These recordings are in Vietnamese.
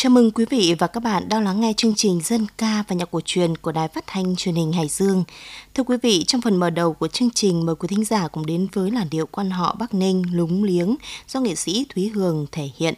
Chào mừng quý vị và các bạn đang lắng nghe chương trình Dân ca và nhạc cổ truyền của Đài Phát thanh Truyền hình Hải Dương. Thưa quý vị, trong phần mở đầu của chương trình mời quý thính giả cùng đến với làn điệu quan họ Bắc Ninh lúng liếng do nghệ sĩ Thúy Hường thể hiện.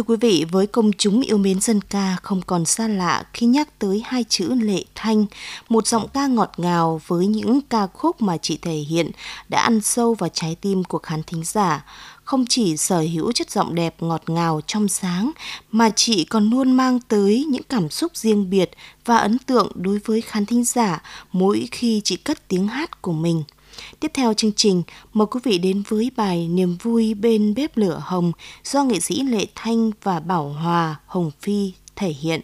Thưa quý vị, với công chúng yêu mến dân ca không còn xa lạ khi nhắc tới hai chữ Lệ Thanh, một giọng ca ngọt ngào với những ca khúc mà chị thể hiện đã ăn sâu vào trái tim của khán thính giả. Không chỉ sở hữu chất giọng đẹp ngọt ngào trong sáng, mà chị còn luôn mang tới những cảm xúc riêng biệt và ấn tượng đối với khán thính giả mỗi khi chị cất tiếng hát của mình. Tiếp theo chương trình, mời quý vị đến với bài Niềm vui bên bếp lửa hồng do nghệ sĩ Lệ Thanh và Bảo Hòa Hồng Phi thể hiện.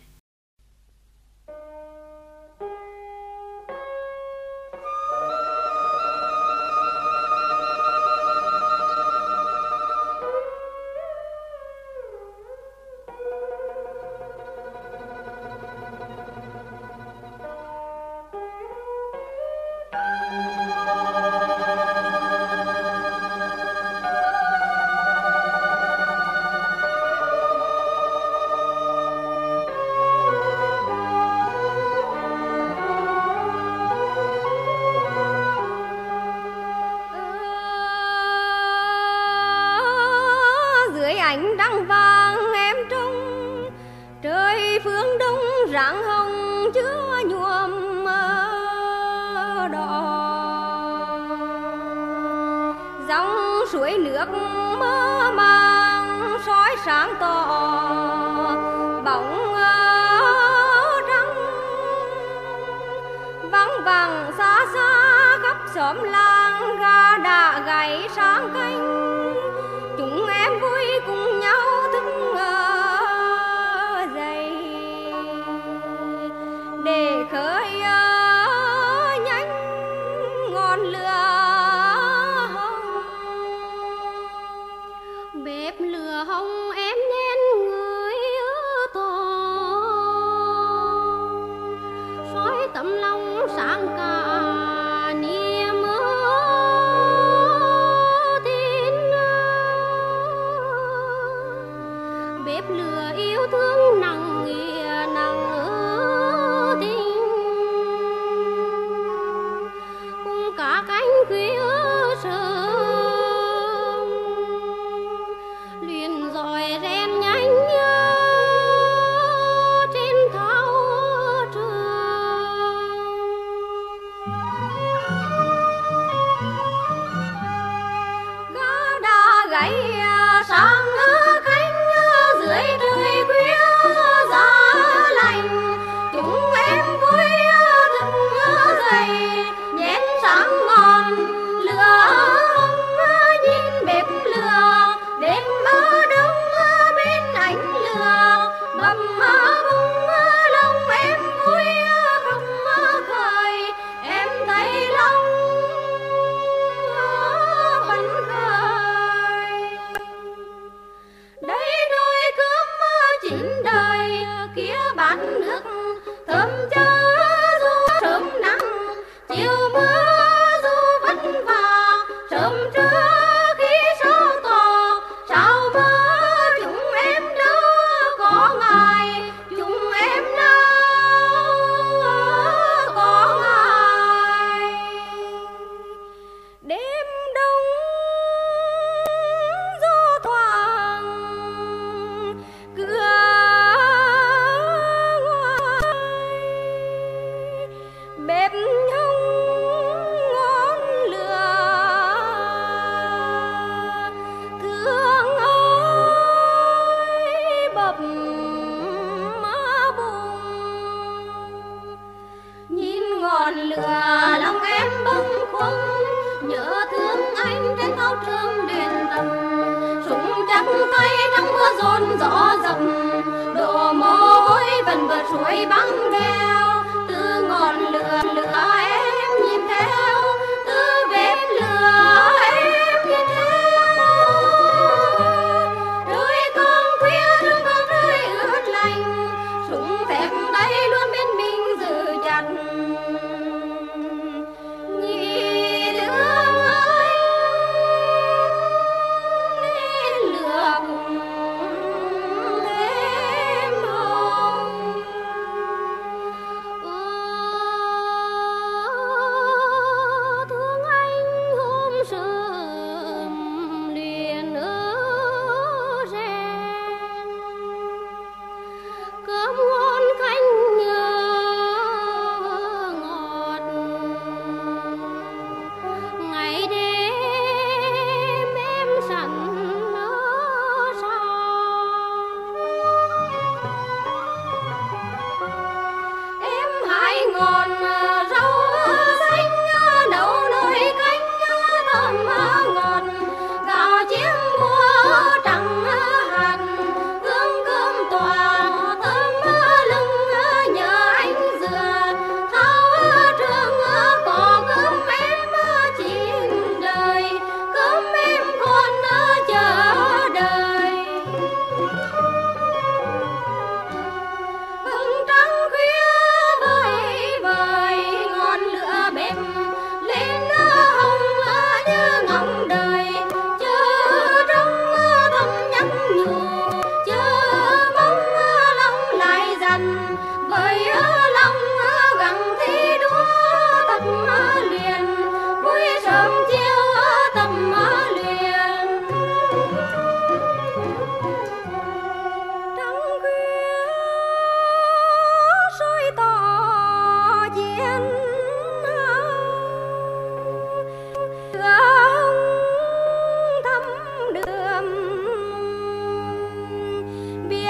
đến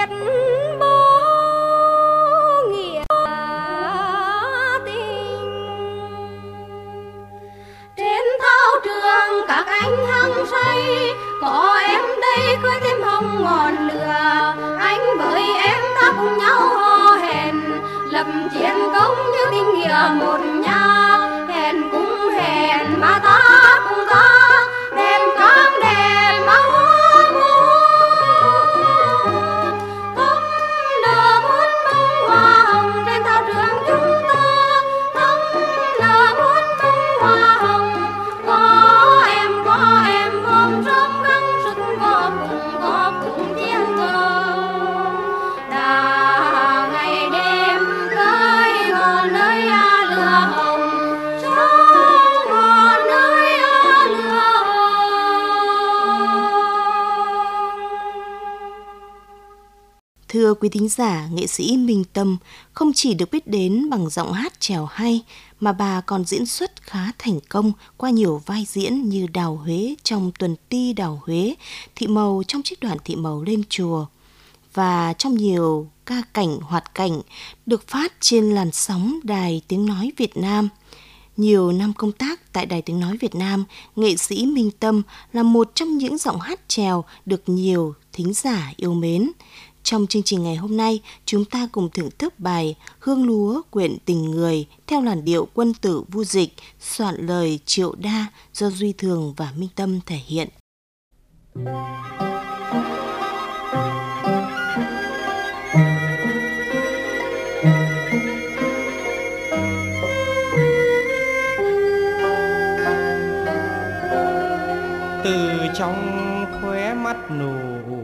น Thưa quý thính giả, nghệ sĩ Minh Tâm không chỉ được biết đến bằng giọng hát trèo hay, mà bà còn diễn xuất khá thành công qua nhiều vai diễn như Đào Huế trong tuần ti Đào Huế, Thị Màu trong chiếc đoạn Thị Màu lên chùa, và trong nhiều ca cảnh hoạt cảnh được phát trên làn sóng Đài Tiếng Nói Việt Nam. Nhiều năm công tác tại Đài Tiếng Nói Việt Nam, nghệ sĩ Minh Tâm là một trong những giọng hát trèo được nhiều thính giả yêu mến. Trong chương trình ngày hôm nay, chúng ta cùng thưởng thức bài Hương lúa quyện tình người theo làn điệu quân tử vu dịch, soạn lời triệu đa do Duy Thường và Minh Tâm thể hiện. từ trong khóe mắt nụ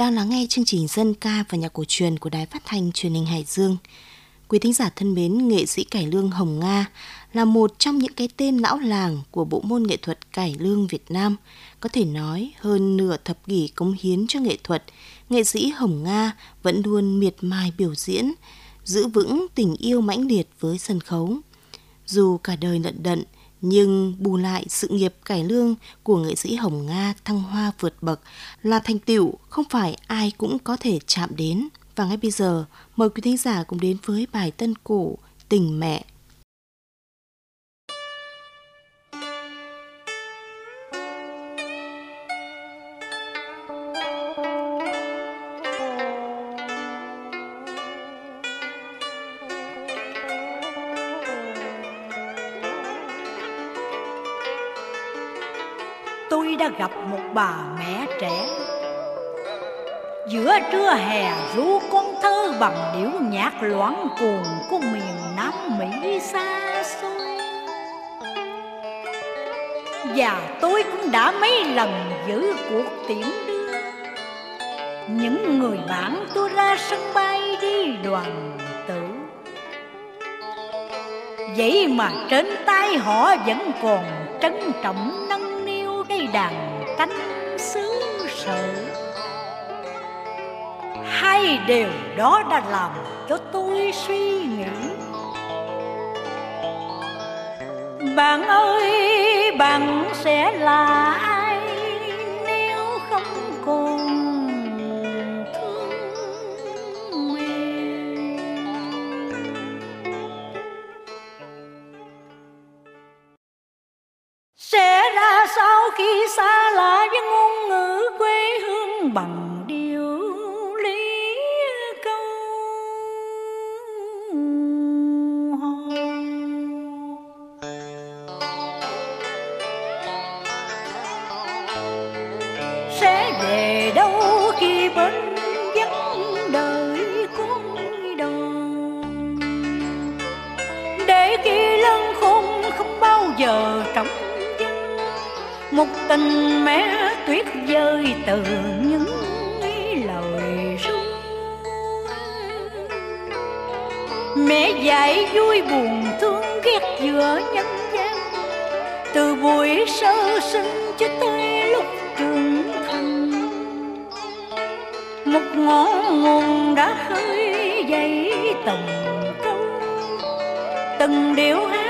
đang lắng nghe chương trình dân ca và nhạc cổ truyền của Đài Phát thanh Truyền hình Hải Dương. Quý thính giả thân mến, nghệ sĩ cải lương Hồng Nga là một trong những cái tên lão làng của bộ môn nghệ thuật cải lương Việt Nam. Có thể nói hơn nửa thập kỷ cống hiến cho nghệ thuật, nghệ sĩ Hồng Nga vẫn luôn miệt mài biểu diễn, giữ vững tình yêu mãnh liệt với sân khấu. Dù cả đời lận đận, nhưng bù lại sự nghiệp cải lương của nghệ sĩ Hồng Nga thăng hoa vượt bậc là thành tựu không phải ai cũng có thể chạm đến. Và ngay bây giờ, mời quý thính giả cùng đến với bài tân cổ Tình Mẹ. Gặp một bà mẹ trẻ. Giữa trưa hè, ru con thơ bằng điệu nhạc loãng cuồng của miền nam mỹ xa xôi. Và tôi cũng đã mấy lần giữ cuộc tiễn đưa. Những người bạn tôi ra sân bay đi đoàn tử. Vậy mà trên tay họ vẫn còn trân trọng nâng niu cây đàn cánh xứ sở. Hai điều đó đã làm cho tôi suy nghĩ. Bạn ơi, bạn sẽ là ai khi xa lạ với ngôn ngữ quê hương bằng điều lý câu. Hò sẽ về đâu khi bên vắng đời con đò? Để khi lân khôn không bao giờ trống một tình mẹ tuyết rơi từ những lời ru. Mẹ dạy vui buồn thương ghét giữa nhân gian. Từ buổi sơ sinh cho tới lúc trưởng thành. Một ngọn nguồn đã khơi dậy từng câu. Từng điệu hát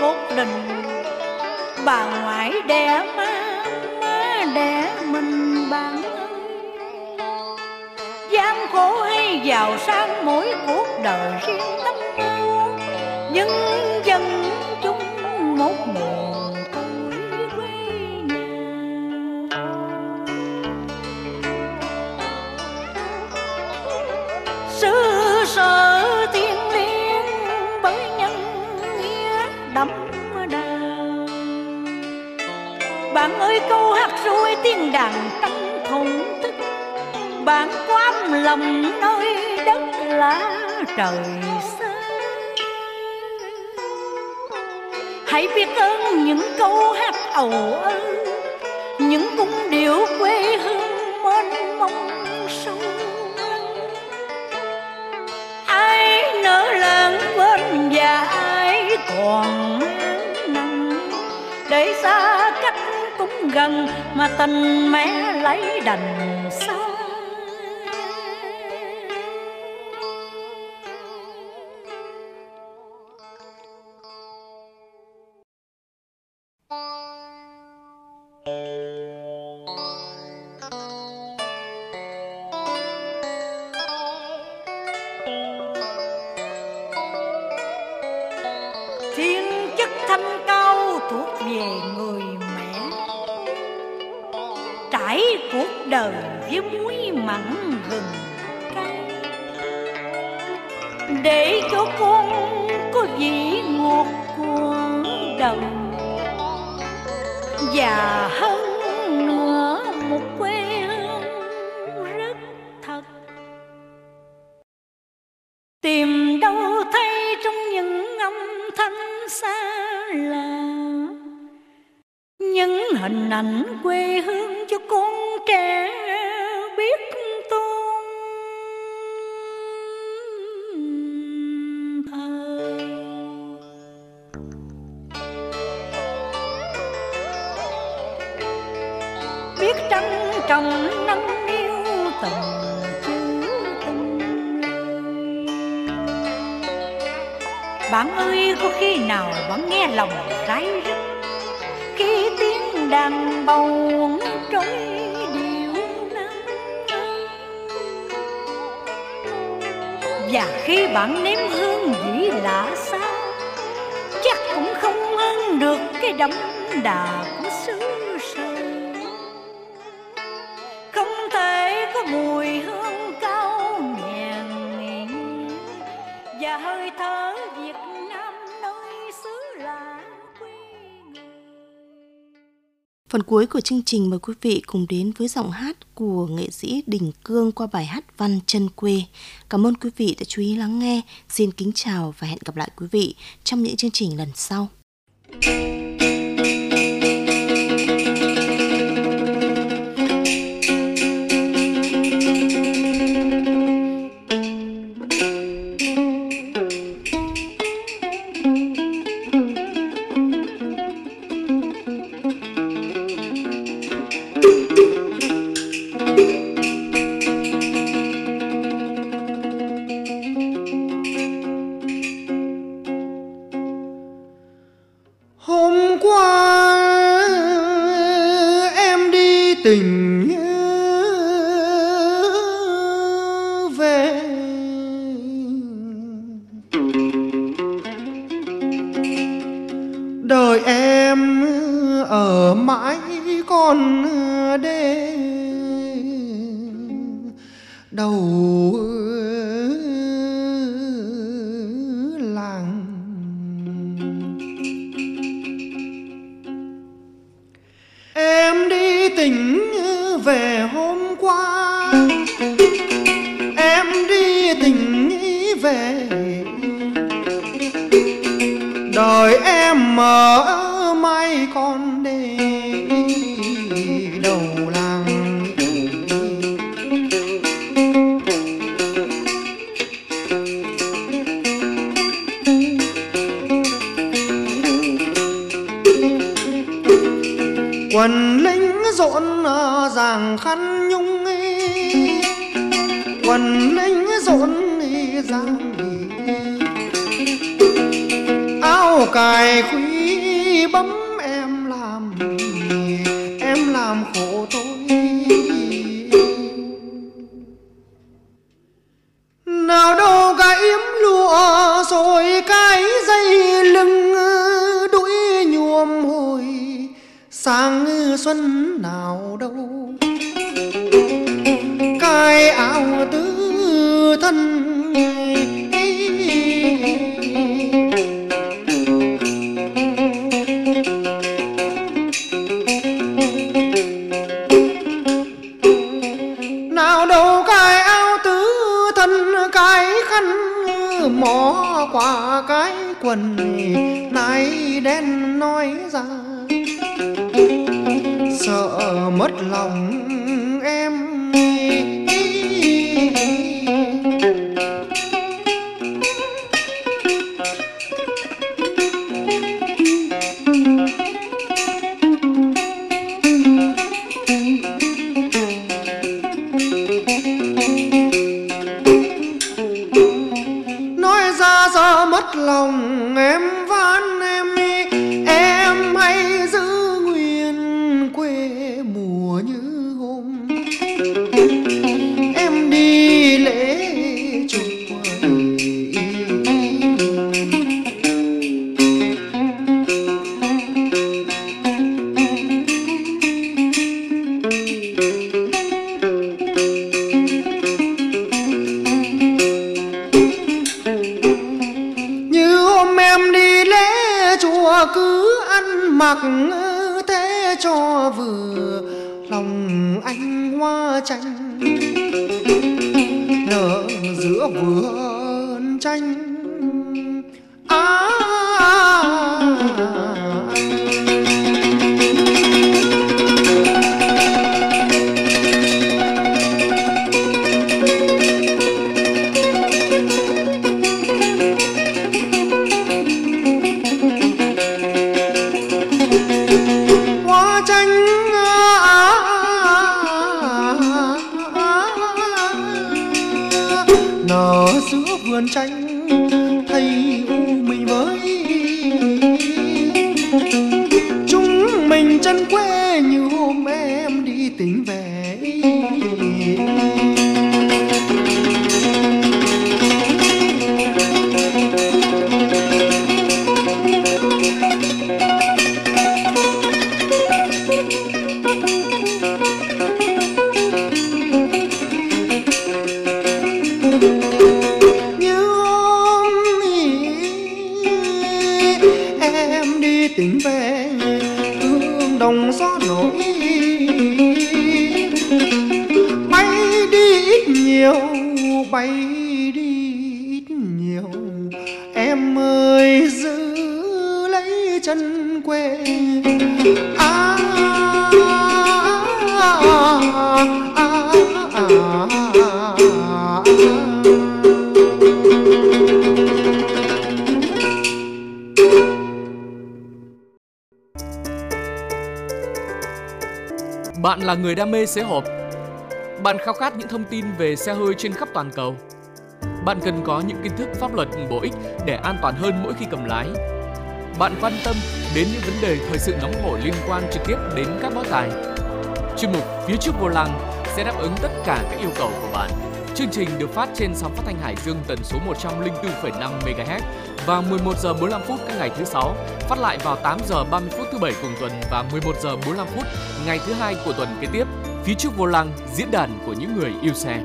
cốt đình. Bà ngoại đẻ má, má đẻ mình bạn ơi gian khổ hay giàu sang mỗi cuộc đời riêng. Ơi, câu hát ru tiếng đàn trong thùng thức. Bản quan lòng nơi đất lá trời xa hãy biết ơn những câu hát ầu ơ, những cung điệu quê hương mênh mông sâu ai nỡ lãng quên và ai còn gần mà tình mẹ lấy đành xa. Để cho con có vị ngọt của đồng và hơn nữa, một quê hương rất thật. Tìm đâu thấy trong những âm thanh xa lạ, những hình ảnh quê hương và khi bạn nếm hương vị lạ xa chắc cũng không hơn được cái đậm đà Phần cuối của chương trình, mời quý vị cùng đến với giọng hát của nghệ sĩ Đình Cương qua bài hát Văn chân quê. Cảm ơn quý vị đã chú ý lắng nghe. Xin kính chào và hẹn gặp lại quý vị trong những chương trình lần sau. Hôm em mai con đi đầu làng quần lính rộn ràng khăn nhung ấy. quần lính rộn ràng áo cài khu vườn tranh chân quê à, à, à, à, à, Bạn là người đam mê xế hộp. Bạn khao khát những thông tin về xe hơi trên khắp toàn cầu. Bạn cần có những kiến thức pháp luật bổ ích để an toàn hơn mỗi khi cầm lái. Bạn quan tâm đến những vấn đề thời sự nóng hổi liên quan trực tiếp đến các báo tài. Chuyên mục Phía trước vô lăng sẽ đáp ứng tất cả các yêu cầu của bạn. Chương trình được phát trên sóng phát thanh Hải Dương tần số 104,5 MHz vào 11 giờ 45 phút các ngày thứ sáu, phát lại vào 8 giờ 30 phút thứ bảy cùng tuần và 11 giờ 45 phút ngày thứ hai của tuần kế tiếp. Phía trước vô lăng diễn đàn của những người yêu xe.